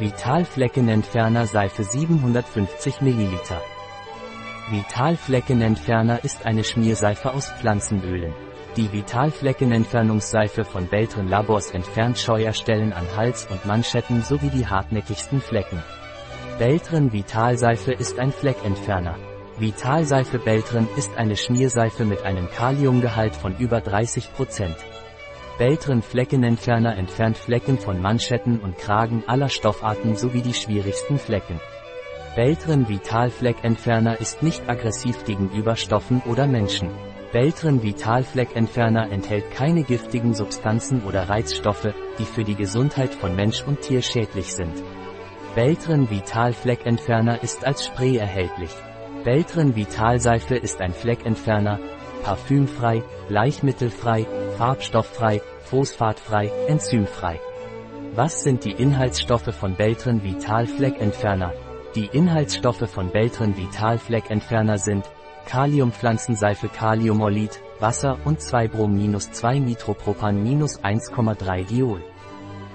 Vital Fleckenentferner Seife 750 ml. Vital Fleckenentferner ist eine Schmierseife aus Pflanzenölen. Die Vital Fleckenentfernungsseife von Beltren Labors entfernt Scheuerstellen an Hals und Manschetten sowie die hartnäckigsten Flecken. Beltren Vitalseife ist ein Fleckentferner. Vitalseife Beltren ist eine Schmierseife mit einem Kaliumgehalt von über 30%. Beltren Fleckenentferner entfernt Flecken von Manschetten und Kragen aller Stoffarten sowie die schwierigsten Flecken. Beltren Vital Fleckentferner ist nicht aggressiv gegenüber Stoffen oder Menschen. Beltren Vital Fleckentferner enthält keine giftigen Substanzen oder Reizstoffe, die für die Gesundheit von Mensch und Tier schädlich sind. Beltren Vital Fleckentferner ist als Spray erhältlich. Beltren Vitalseife ist ein Fleckentferner, parfümfrei, bleichmittelfrei, farbstofffrei, phosphatfrei, enzymfrei. Was sind die Inhaltsstoffe von Beltren Vital Fleckentferner? Die Inhaltsstoffe von Beltren Vital Fleckentferner sind Kaliumpflanzenseife Kaliumorlid, Wasser und 2-Brom-2-Nitropropan-1,3 Diol.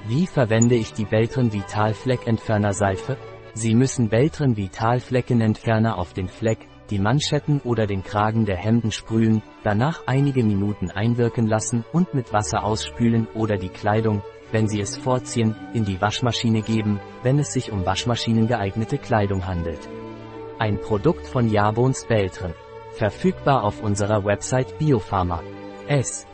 Wie verwende ich die Beltren Vital Fleckentferner Seife? Sie müssen Beltren Vital Fleckenentferner auf den Fleck, die Manschetten oder den Kragen der Hemden sprühen, danach einige Minuten einwirken lassen und mit Wasser ausspülen oder die Kleidung, wenn Sie es vorziehen, in die Waschmaschine geben, wenn es sich um Waschmaschinen geeignete Kleidung handelt. Ein Produkt von Jabons Beltren. Verfügbar auf unserer Website Biopharma. S.